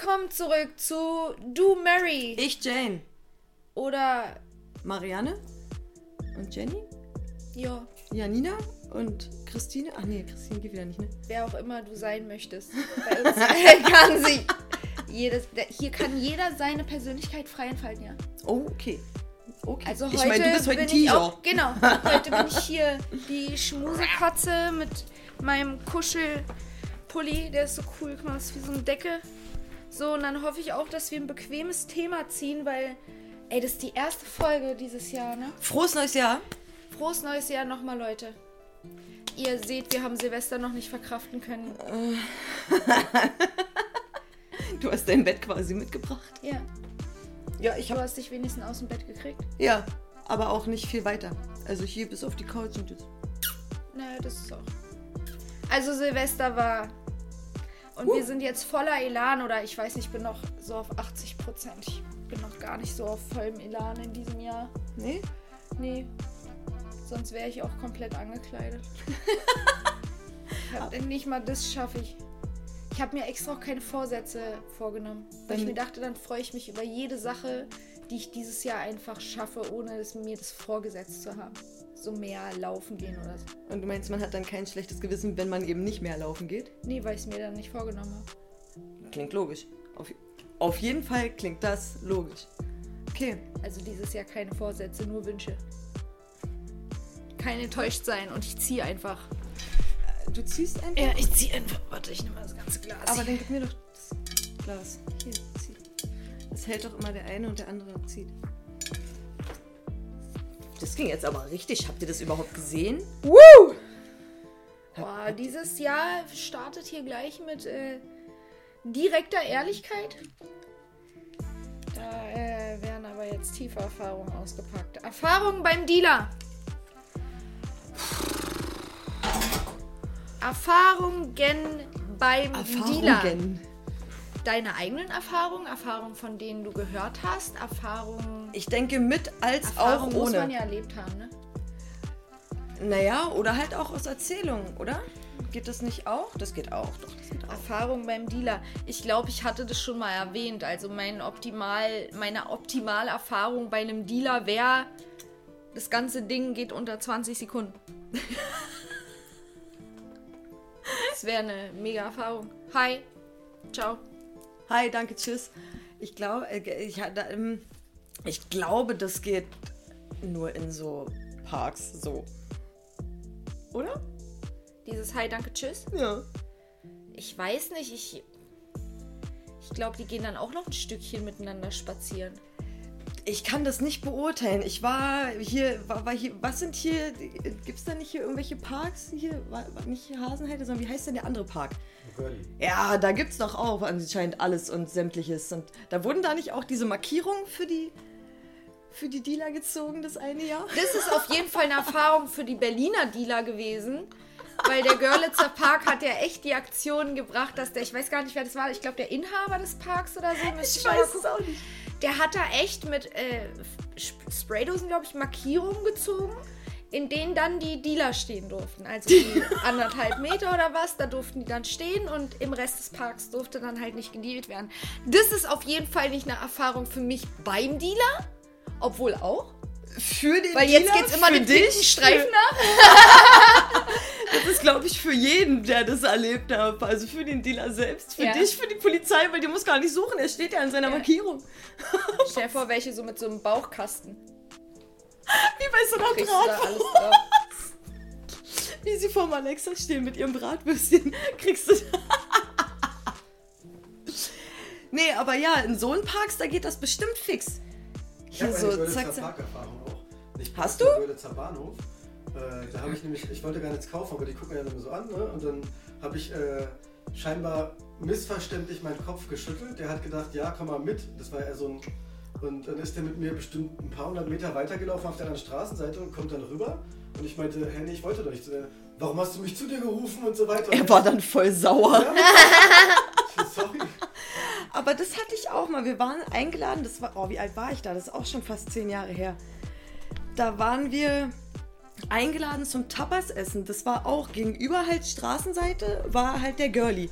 Willkommen zurück zu Du Mary. Ich Jane. Oder Marianne und Jenny. ja, Janina und Christine. Ach nee, Christine geht wieder nicht, ne? wer auch immer du sein möchtest. Bei uns kann sie. Jedes, hier kann jeder seine Persönlichkeit frei entfalten, ja. Oh, okay. Okay. Also heute ich meine, du bist heute bin ich auch, genau. Heute bin ich hier die Schmusekotze mit meinem Kuschelpulli. Der ist so cool. Guck mal, das ist wie so eine Decke. So, und dann hoffe ich auch, dass wir ein bequemes Thema ziehen, weil, ey, das ist die erste Folge dieses Jahr, ne? Frohes neues Jahr. Frohes neues Jahr nochmal, Leute. Ihr seht, wir haben Silvester noch nicht verkraften können. Du hast dein Bett quasi mitgebracht. Ja, Ja, ich du hast dich wenigstens aus dem Bett gekriegt. Ja, aber auch nicht viel weiter. Also hier bis auf die Couch und das. Naja, das ist auch. Also Silvester war. Und Uh. wir sind jetzt voller Elan oder ich weiß nicht, ich bin noch so auf 80 Prozent. Ich bin noch gar nicht so auf vollem Elan in diesem Jahr. Nee? Nee. Sonst wäre ich auch komplett angekleidet. ich hab, nicht mal das schaffe ich. Ich habe mir extra auch keine Vorsätze vorgenommen. Weil ich Dann- mir dachte, dann freue ich mich über jede Sache, die ich dieses Jahr einfach schaffe, ohne es mir das vorgesetzt zu haben. So mehr laufen gehen oder so. Und du meinst, man hat dann kein schlechtes Gewissen, wenn man eben nicht mehr laufen geht? Nee, weil ich es mir dann nicht vorgenommen habe. Klingt logisch. Auf, auf jeden Fall klingt das logisch. Okay. Also dieses Jahr keine Vorsätze, nur Wünsche. Kein enttäuscht sein und ich ziehe einfach. Du ziehst einfach. Ja, ich ziehe einfach. Warte, ich nehme mal das ganze Glas. Aber dann gib mir doch das Glas. Hier, zieh. Das hält doch immer der eine und der andere zieht. Das ging jetzt aber richtig. Habt ihr das überhaupt gesehen? Woo! Boah, dieses Jahr startet hier gleich mit äh, direkter Ehrlichkeit. Da äh, werden aber jetzt tiefe Erfahrungen ausgepackt. Erfahrungen beim Dealer. Erfahrungen beim Dealer. Deine eigenen Erfahrungen, Erfahrungen, von denen du gehört hast, Erfahrungen. Ich denke mit als auch muss man ohne. ja erlebt haben, ne? Naja, oder halt auch aus Erzählungen, oder? Geht das nicht auch? Das geht auch, doch, das geht auch. Erfahrung beim Dealer. Ich glaube, ich hatte das schon mal erwähnt. Also mein optimal, meine optimale Erfahrung bei einem Dealer wäre, das ganze Ding geht unter 20 Sekunden. das wäre eine mega Erfahrung. Hi. Ciao. Hi, danke, tschüss. Ich glaube, äh, ich, ähm, ich glaube, das geht nur in so Parks so. Oder? Dieses Hi, danke, tschüss. Ja. Ich weiß nicht, ich. Ich glaube, die gehen dann auch noch ein Stückchen miteinander spazieren. Ich kann das nicht beurteilen. Ich war hier, war, war hier, was sind hier, gibt es da nicht hier irgendwelche Parks? Hier, war, war nicht hier Hasenheide, sondern wie heißt denn der andere Park? Curly. Ja, da gibt's doch auch anscheinend alles und sämtliches. Und da wurden da nicht auch diese Markierungen für die, für die Dealer gezogen, das eine Jahr? Das ist auf jeden Fall eine Erfahrung für die Berliner Dealer gewesen. Weil der Görlitzer Park hat ja echt die Aktion gebracht, dass der, ich weiß gar nicht, wer das war, ich glaube der Inhaber des Parks oder so, Ich weiß es auch nicht. Der hat da echt mit äh, Sp- Spraydosen, glaube ich, Markierungen gezogen, in denen dann die Dealer stehen durften. Also die anderthalb Meter oder was, da durften die dann stehen und im Rest des Parks durfte dann halt nicht gedealt werden. Das ist auf jeden Fall nicht eine Erfahrung für mich beim Dealer, obwohl auch. Für den Weil Dealer, jetzt geht's immer für den pinken dich, Streifen nach. Das ist, glaube ich, für jeden, der das erlebt hat. Also für den Dealer selbst, für Ja. dich, für die Polizei, weil die muss gar nicht suchen. Er steht ja in seiner Ja. Markierung. Stell dir vor, welche so mit so einem Bauchkasten. Wie bei so einer Kriegst du da Brat, alles drauf. wie sie vor dem Alexa stehen mit ihrem Bratwürstchen. Kriegst du. nee, aber ja, in so einen Parks, da geht das bestimmt fix. Ich Hier habe so, zack, zack. Parkerfahrung auch. Nicht Hast du? Bahnhof. Äh, da habe ich nämlich, ich wollte gar nichts kaufen, aber die gucken ja immer so an, ne? Und dann habe ich äh, scheinbar missverständlich meinen Kopf geschüttelt. Der hat gedacht, ja, komm mal mit. Das war ja so ein. Und dann ist der mit mir bestimmt ein paar hundert Meter weitergelaufen auf der anderen Straßenseite und kommt dann rüber. Und ich meinte, hey, nee, ich wollte doch nicht. zu dir. Warum hast du mich zu dir gerufen und so weiter? Er war dann voll sauer. Ja? Sorry. Aber das hatte ich auch mal. Wir waren eingeladen. Das war, oh, wie alt war ich da? Das ist auch schon fast zehn Jahre her. Da waren wir eingeladen zum Tapas-Essen. Das war auch gegenüber halt Straßenseite, war halt der Girlie.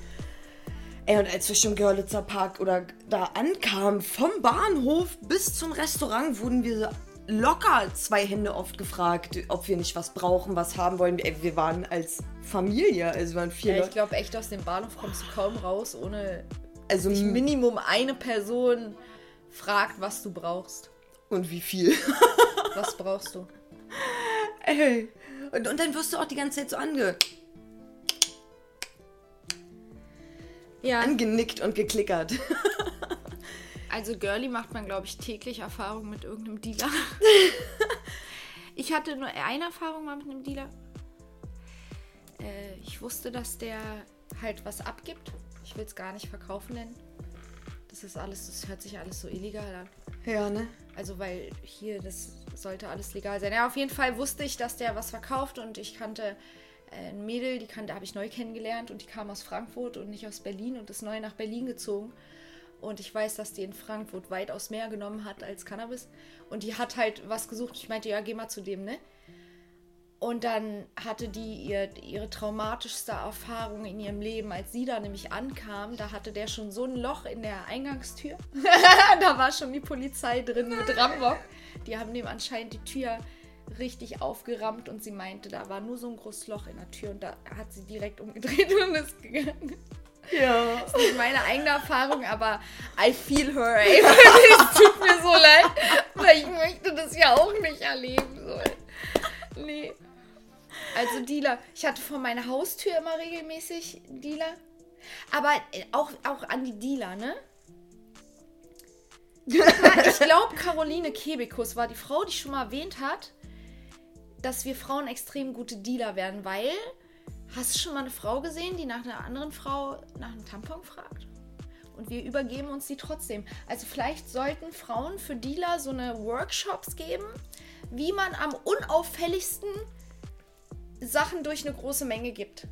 Ey, und als wir schon Görlitzer Park oder da ankamen, vom Bahnhof bis zum Restaurant, wurden wir locker zwei Hände oft gefragt, ob wir nicht was brauchen, was haben wollen. Ey, wir waren als Familie, also wir waren vier Ja, ich glaube echt, aus dem Bahnhof kommst du kaum raus, ohne Also sich Minimum eine Person fragt, was du brauchst. und wie viel? Was brauchst du? Ey. Und, und dann wirst du auch die ganze Zeit so ange Ja, angenickt und geklickert. also Girlie macht man, glaube ich, täglich Erfahrung mit irgendeinem Dealer. ich hatte nur eine Erfahrung mal mit einem Dealer. Äh, ich wusste, dass der halt was abgibt. Ich will es gar nicht verkaufen nennen. Das ist alles, das hört sich alles so illegal an. Ja, ne? Also, weil hier, das sollte alles legal sein. Ja, auf jeden Fall wusste ich, dass der was verkauft und ich kannte äh, ein Mädel, die kannte, habe ich neu kennengelernt und die kam aus Frankfurt und nicht aus Berlin und ist neu nach Berlin gezogen. Und ich weiß, dass die in Frankfurt weitaus mehr genommen hat als Cannabis. Und die hat halt was gesucht. Ich meinte, ja, geh mal zu dem, ne? Und dann hatte die ihr, ihre traumatischste Erfahrung in ihrem Leben, als sie da nämlich ankam. Da hatte der schon so ein Loch in der Eingangstür. da war schon die Polizei drin mit Rambock. Die haben dem anscheinend die Tür richtig aufgerammt und sie meinte, da war nur so ein großes Loch in der Tür und da hat sie direkt umgedreht und ist gegangen. Ja. Das ist nicht meine eigene Erfahrung, aber I feel her, ey. Es tut mir so leid, weil ich möchte das ja auch nicht erleben. So. Nee. Also Dealer. Ich hatte vor meiner Haustür immer regelmäßig Dealer. Aber äh, auch, auch an die Dealer, ne? Ich glaube, Caroline Kebekus war die Frau, die schon mal erwähnt hat, dass wir Frauen extrem gute Dealer werden, weil hast du schon mal eine Frau gesehen, die nach einer anderen Frau nach einem Tampon fragt? Und wir übergeben uns die trotzdem. Also vielleicht sollten Frauen für Dealer so eine Workshops geben, wie man am unauffälligsten Sachen durch eine große Menge gibt.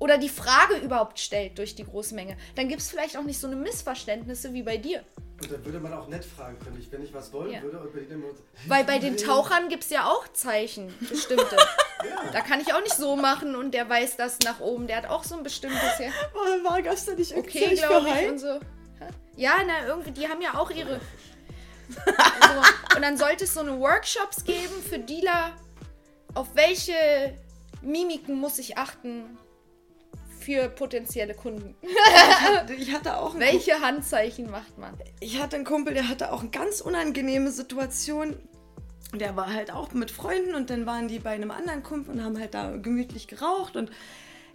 Oder die Frage überhaupt stellt durch die große Menge. Dann gibt es vielleicht auch nicht so eine Missverständnisse wie bei dir. Und dann würde man auch nett fragen können. Ich, wenn ich was wollen Ja. würde und bei denen Weil bei den Tauchern gibt es ja auch Zeichen, bestimmte. Da kann ich auch nicht so machen und der weiß das nach oben. Der hat auch so ein bestimmtes, ja. War, war gestern nicht Okay, glaube ich. Und so. Ja, na, irgendwie, die haben ja auch ihre. so. Und dann sollte es so eine Workshops geben für Dealer. Auf welche Mimiken muss ich achten für potenzielle Kunden? Ich hatte auch Welche Handzeichen macht man? ich hatte einen Kumpel, der hatte auch eine ganz unangenehme Situation. Der war halt auch mit Freunden und dann waren die bei einem anderen Kumpel und haben halt da gemütlich geraucht und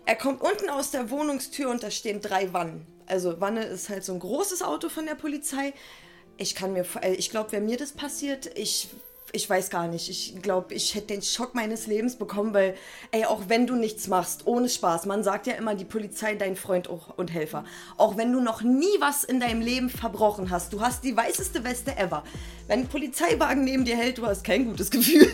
er kommt unten aus der Wohnungstür und da stehen drei Wannen. Also Wanne ist halt so ein großes Auto von der Polizei. Ich kann mir, äh, ich glaube, wenn mir das passiert, ich, ich weiß gar nicht. Ich glaube, ich hätte den Schock meines Lebens bekommen, weil, ey, auch wenn du nichts machst, ohne Spaß, man sagt ja immer, die Polizei dein Freund und Helfer. Auch wenn du noch nie was in deinem Leben verbrochen hast, du hast die weißeste Weste ever. Wenn ein Polizeiwagen neben dir hält, du hast kein gutes Gefühl.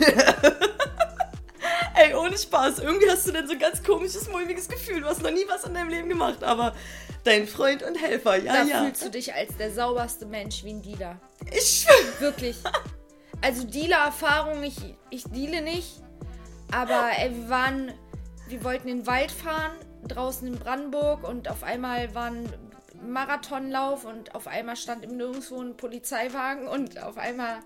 Ey, ohne Spaß. Irgendwie hast du dann so ein ganz komisches, mulmiges Gefühl. Du hast noch nie was in deinem Leben gemacht, aber dein Freund und Helfer, ja, Da ja. fühlst du dich als der sauberste Mensch wie ein Dealer. Ich Wirklich. Also Dealer-Erfahrung, ich, ich deale nicht. Aber ey, wir waren, wir wollten in den Wald fahren, draußen in Brandenburg und auf einmal war ein Marathonlauf und auf einmal stand im Nirgendwo ein Polizeiwagen und auf einmal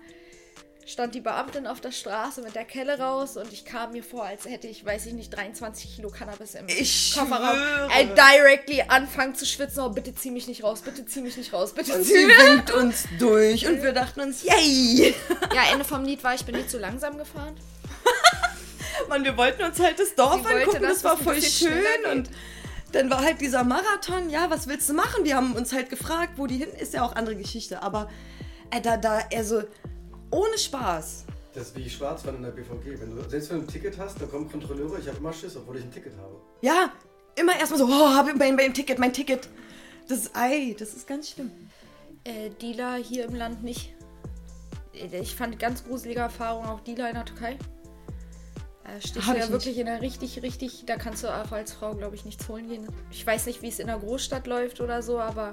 stand die Beamtin auf der Straße mit der Kelle raus und ich kam mir vor, als hätte ich, weiß ich nicht, 23 Kilo Cannabis im Ich Kofferraum. Ey, directly anfangen zu schwitzen. Oh, bitte zieh mich nicht raus, bitte zieh mich nicht raus, bitte Und zieh sie mich. winkt uns durch und wir dachten uns, yay! Ja, Ende vom Lied war, ich bin nicht zu langsam gefahren. Mann, wir wollten uns halt das Dorf Sie angucken, dass das war voll schön und dann war halt dieser Marathon, ja, was willst du machen? Wir haben uns halt gefragt, wo die hin ist, ja auch andere Geschichte, aber äh, da, da, also ohne Spaß. Das ist wie Schwarzfahren in der BVG. Wenn du, selbst wenn du ein Ticket hast, dann kommen Kontrolleure. Ich habe immer Schiss, obwohl ich ein Ticket habe. Ja, immer erstmal so, oh, hab ich mein, mein Ticket, mein Ticket. Das, ei, das ist ganz schlimm. Äh, Dealer hier im Land nicht. Äh, Ich fand ganz gruselige Erfahrung auch Dealer in der Türkei. Da stehst Hab du ja nicht. wirklich in der richtig, richtig, da kannst du auch als Frau, glaube ich, nichts holen gehen. Ich weiß nicht, wie es in der Großstadt läuft oder so, aber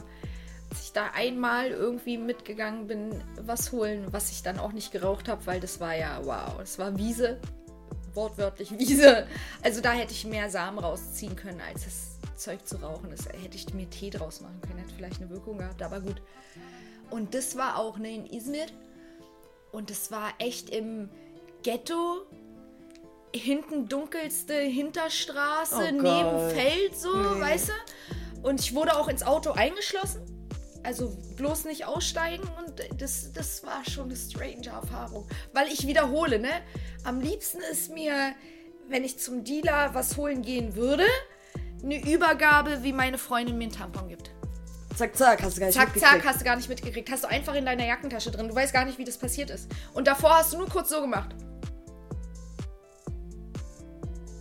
als ich da einmal irgendwie mitgegangen bin, was holen, was ich dann auch nicht geraucht habe, weil das war ja, wow, das war Wiese. Wortwörtlich Wiese. Also da hätte ich mehr Samen rausziehen können, als es Zeug zu rauchen. Das hätte ich mir Tee draus machen können, hätte vielleicht eine Wirkung gehabt, aber gut. Und das war auch ne, in Izmir. Und das war echt im Ghetto. Hinten dunkelste Hinterstraße, Oh neben. Feld, so, Nee. weißt du? Und ich wurde auch ins Auto eingeschlossen. Also bloß nicht aussteigen und das, das war schon eine strange Erfahrung. Weil ich wiederhole, ne? Am liebsten ist mir, wenn ich zum Dealer was holen gehen würde, eine Übergabe, wie meine Freundin mir einen Tampon gibt. Zack, zack, hast du gar nicht Zack, zack, mitgekriegt. hast du gar nicht mitgekriegt. Hast du einfach in deiner Jackentasche drin. Du weißt gar nicht, wie das passiert ist. Und davor hast du nur kurz so gemacht.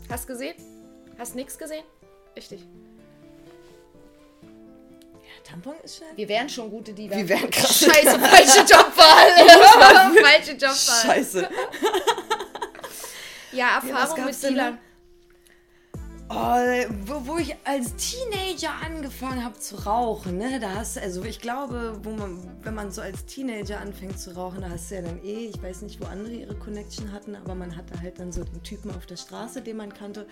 Hast gesehen? Hast nichts gesehen? Richtig. Ja, Tampon ist schon... Wir wären schon gute Dealer. Wir wären krass. Scheiße, falsche Jobwahl. falsche Jobwahl. Scheiße. Ja, was Erfahrung gab's mit Dealern. Oh, wo, wo ich als Teenager angefangen habe zu rauchen, ne, da hast du, also ich glaube, wo man, wenn man so als Teenager anfängt zu rauchen, da hast du ja dann eh, ich weiß nicht, wo andere ihre Connection hatten, aber man hatte halt dann so den Typen auf der Straße, den man kannte.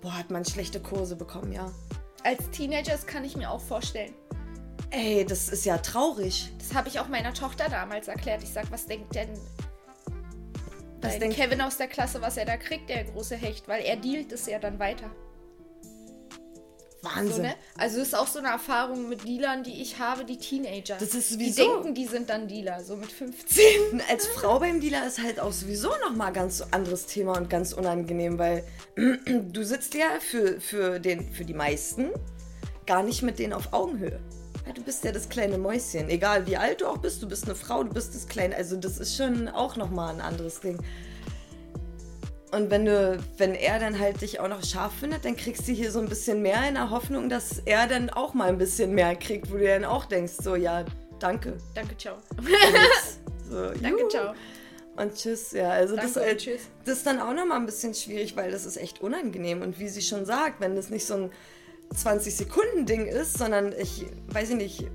Boah, hat man schlechte Kurse bekommen, ja. Als Teenager, das kann ich mir auch vorstellen. Ey, das ist ja traurig. Das habe ich auch meiner Tochter damals erklärt. Ich sag, was denkt denn Was denkt- Kevin aus der Klasse, was er da kriegt, der große Hecht? Weil er dealt es ja dann weiter. So, Wahnsinn. ne? Also das ist auch so eine Erfahrung mit Dealern, die ich habe, die Teenager. Das ist die sowieso- denken, die sind dann Dealer, so mit 15. Als Frau beim Dealer ist halt auch sowieso nochmal ganz anderes Thema und ganz unangenehm, weil du sitzt ja für, für, den, für die meisten gar nicht mit denen auf Augenhöhe. Ja, du bist ja das kleine Mäuschen. Egal wie alt du auch bist, du bist eine Frau, du bist das kleine. Also das ist schon auch nochmal ein anderes Ding. Und wenn du, wenn er dann halt dich auch noch scharf findet, dann kriegst du hier so ein bisschen mehr in der Hoffnung, dass er dann auch mal ein bisschen mehr kriegt, wo du dann auch denkst, so ja, danke. Danke, ciao. So, Danke, juhu. ciao. Und tschüss, ja. Also Danke das, tschüss. das ist dann auch nochmal ein bisschen schwierig, weil das ist echt unangenehm. Und wie sie schon sagt, wenn das nicht so ein 20-Sekunden-Ding ist, sondern ich weiß ich nicht,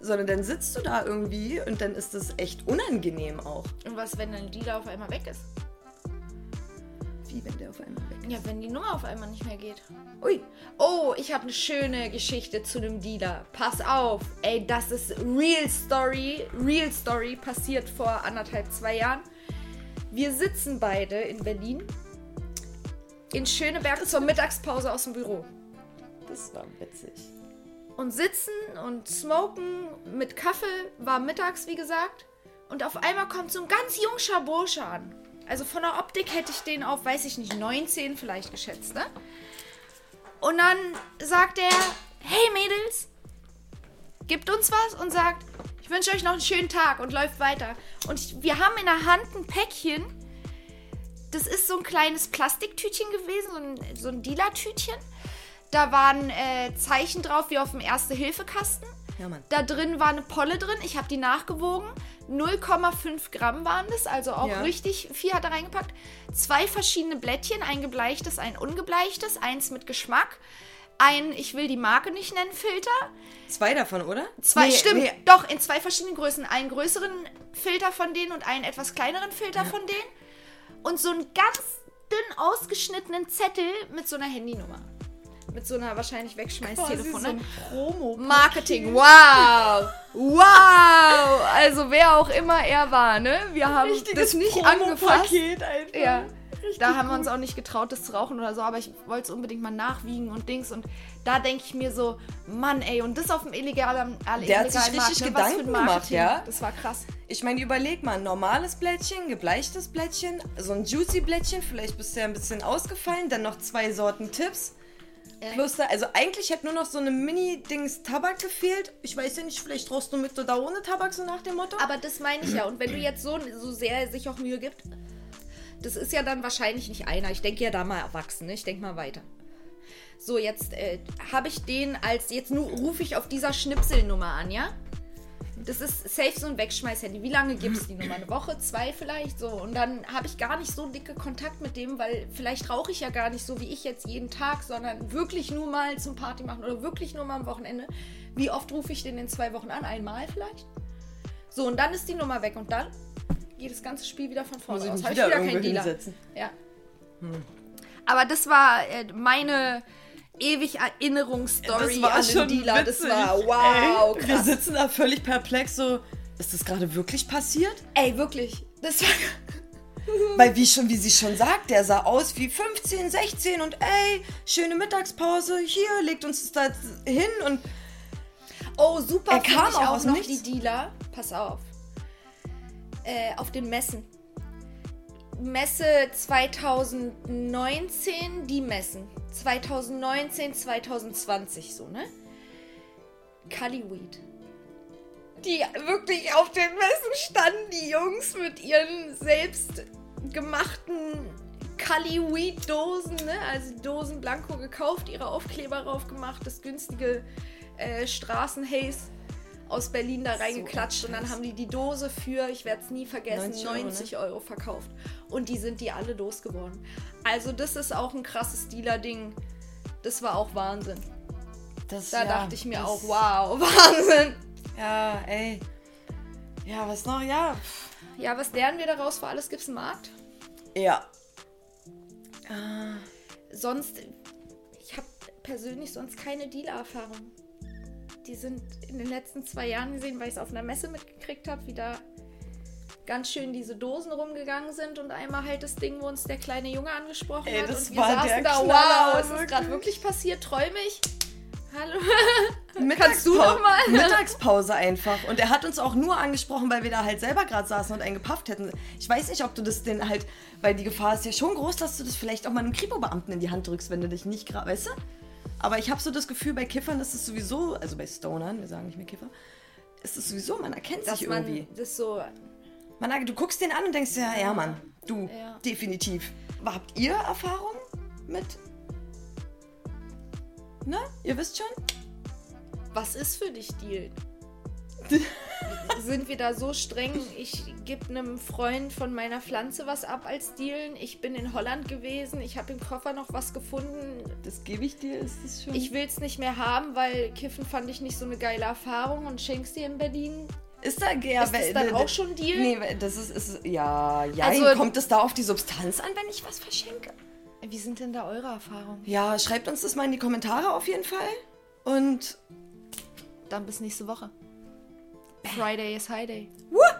sondern dann sitzt du da irgendwie und dann ist das echt unangenehm auch. Und was, wenn dein Dealer auf einmal weg ist? Wie wenn der auf einmal weg ist. Ja, wenn die Nummer auf einmal nicht mehr geht. Ui, Oh, ich habe eine schöne Geschichte zu einem Dealer. Pass auf. Ey, das ist Real Story. Real Story passiert vor anderthalb, zwei Jahren. Wir sitzen beide in Berlin. In Schöneberg zur Mittagspause aus dem Büro. Das war witzig. Und sitzen und smoken mit Kaffee. War mittags, wie gesagt. Und auf einmal kommt so ein ganz jungscher Bursche an. Also von der Optik hätte ich den auf, weiß ich nicht, 19 vielleicht geschätzt, ne? Und dann sagt er, hey Mädels, gibt uns was und sagt, ich wünsche euch noch einen schönen Tag und läuft weiter. Und ich, wir haben in der Hand ein Päckchen. Das ist so ein kleines Plastiktütchen gewesen, so ein, so ein Dealer-Tütchen. Da waren äh, Zeichen drauf wie auf dem Erste-Hilfe-Kasten. Ja. Da drin war eine Polle drin. Ich habe die nachgewogen. 0,5 Gramm waren das, also auch Ja. richtig viel hat er reingepackt. Zwei verschiedene Blättchen, ein gebleichtes, ein ungebleichtes, eins mit Geschmack. Ein, ich will die Marke nicht nennen, Filter. Zwei davon, oder? Zwei, Nee, stimmt, nee. doch, in zwei verschiedenen Größen. Einen größeren Filter von denen und einen etwas kleineren Filter von denen. Und so einen ganz dünn ausgeschnittenen Zettel mit so einer Handynummer. Mit so einer wahrscheinlich Wegschmeißtelefon. ne? Promo. Marketing, wow! Wow! Also wer auch immer er war, ne? Wir haben das nicht angefasst. einfach. Ja. Da haben wir uns auch nicht getraut, das zu rauchen oder so, aber ich wollte es unbedingt mal nachwiegen und Dings. Und da denke ich mir so, Mann, ey, und das auf dem illegalen, äh, Der hat sich illegalen Markt, richtig ne? Ein Gedanken gemacht, ja? Das war krass. Ich meine, überleg mal, ein normales Blättchen, gebleichtes Blättchen, so ein juicy Blättchen, vielleicht bist du ja ein bisschen ausgefallen, dann noch zwei Sorten Tipps. Plus also eigentlich hätte nur noch so eine Mini-Dings Tabak gefehlt. Ich weiß ja nicht, vielleicht rauchst du mit oder ohne Tabak, so nach dem Motto. Aber das meine ich ja. Und wenn du jetzt so, so sehr sich auch Mühe gibt, das ist ja dann wahrscheinlich nicht einer. Ich denke ja da mal erwachsen, ne? Ich denke mal weiter. So, jetzt äh, habe ich den als, jetzt rufe ich auf dieser Schnipselnummer an, ja? Das ist safe so ein Wegschmeißhandy. Wie lange gibt es die Nummer? Eine Woche, zwei vielleicht so. Und dann habe ich gar nicht so dicke Kontakt mit dem, weil vielleicht rauche ich ja gar nicht so wie ich jetzt jeden Tag, sondern wirklich nur mal zum Party machen oder wirklich nur mal am Wochenende. Wie oft rufe ich den in zwei Wochen an? Einmal vielleicht? So, und dann ist die Nummer weg und dann geht das ganze Spiel wieder von vorne ich aus. mich Hab wieder irgendwo hinsetzen. Ja. Aber das war äh, meine ewig Erinnerungsstory Das war an schon den Dealer. Das witzig, war wow, ey. Wir krass. sitzen da völlig perplex so, ist das gerade wirklich passiert? Ey, wirklich. Das war. Weil wie schon, wie sie schon sagt, der sah aus wie 15, 16 und ey, schöne Mittagspause, hier, legt uns das da hin und Oh, super. Er kam auch auch noch nichts. die Dealer. Pass auf. Äh, auf den Messen. Messe 2019, die Messen. 2019, 2020, so, ne? Cullyweed. Die wirklich auf den Messen standen, die Jungs mit ihren selbstgemachten Cullyweed-Dosen, ne? Also Dosen blanko gekauft, ihre Aufkleber drauf gemacht, das günstige äh, Straßenhaze aus Berlin da reingeklatscht und dann haben die die Dose für, ich werde es nie vergessen, 90 90 Euro, Euro, ne? verkauft. Und die sind die alle losgeworden. Also das ist auch ein krasses Dealer-Ding. Das war auch Wahnsinn. das Da ja, dachte ich mir auch, wow, Wahnsinn. Ja, ey. Ja, was noch? Ja. Ja, was lernen wir daraus? Für alles gibt es einen Markt. Ja. Ah, Sonst, ich habe persönlich sonst keine Dealer-Erfahrung. Die sind in den letzten zwei Jahren gesehen, weil ich es auf einer Messe mitgekriegt habe, wie da ganz schön diese Dosen rumgegangen sind und einmal halt das Ding, wo uns der kleine Junge angesprochen Ey, hat das und wir war saßen der da, Knaller, wow, ist das wirklich. gerade wirklich passiert? Träume ich? Hallo? Mittagspause, du noch mal? Mittagspause einfach. Und er hat uns auch nur angesprochen, weil wir da halt selber gerade saßen und einen gepafft hätten. Ich weiß nicht, ob du das denn halt, weil die Gefahr ist ja schon groß, dass du das vielleicht auch mal einem Kripo-Beamten in die Hand drückst, wenn du dich nicht gerade, weißt du? Aber ich habe so das Gefühl, bei Kiffern ist es sowieso, also bei Stonern, wir sagen nicht mehr Kiffer, ist es sowieso, man erkennt Dass sich man irgendwie. das so Man, du guckst den an und denkst dir, ja, ja, Mann, du, Ja. definitiv. Aber Habt ihr Erfahrung mit? Ne? Ihr wisst schon? Was ist für dich Deal? Sind wir da so streng? Ich gebe einem Freund von meiner Pflanze was ab als Dealen. Ich bin in Holland gewesen. Ich habe im Koffer noch was gefunden. Das gebe ich dir, ist das schon. Ich will es nicht mehr haben, weil Kiffen fand ich nicht so eine geile Erfahrung und schenkst dir in Berlin. Ist da ja, ist das dann auch schon Deal? Nee, das ist, ist ja, ja. Also- kommt es da auf die Substanz an, wenn ich was verschenke? Wie sind denn da eure Erfahrungen? Ja, schreibt uns das mal in die Kommentare auf jeden Fall. Und Dann bis nächste Woche. Friday is High Day. Wuh!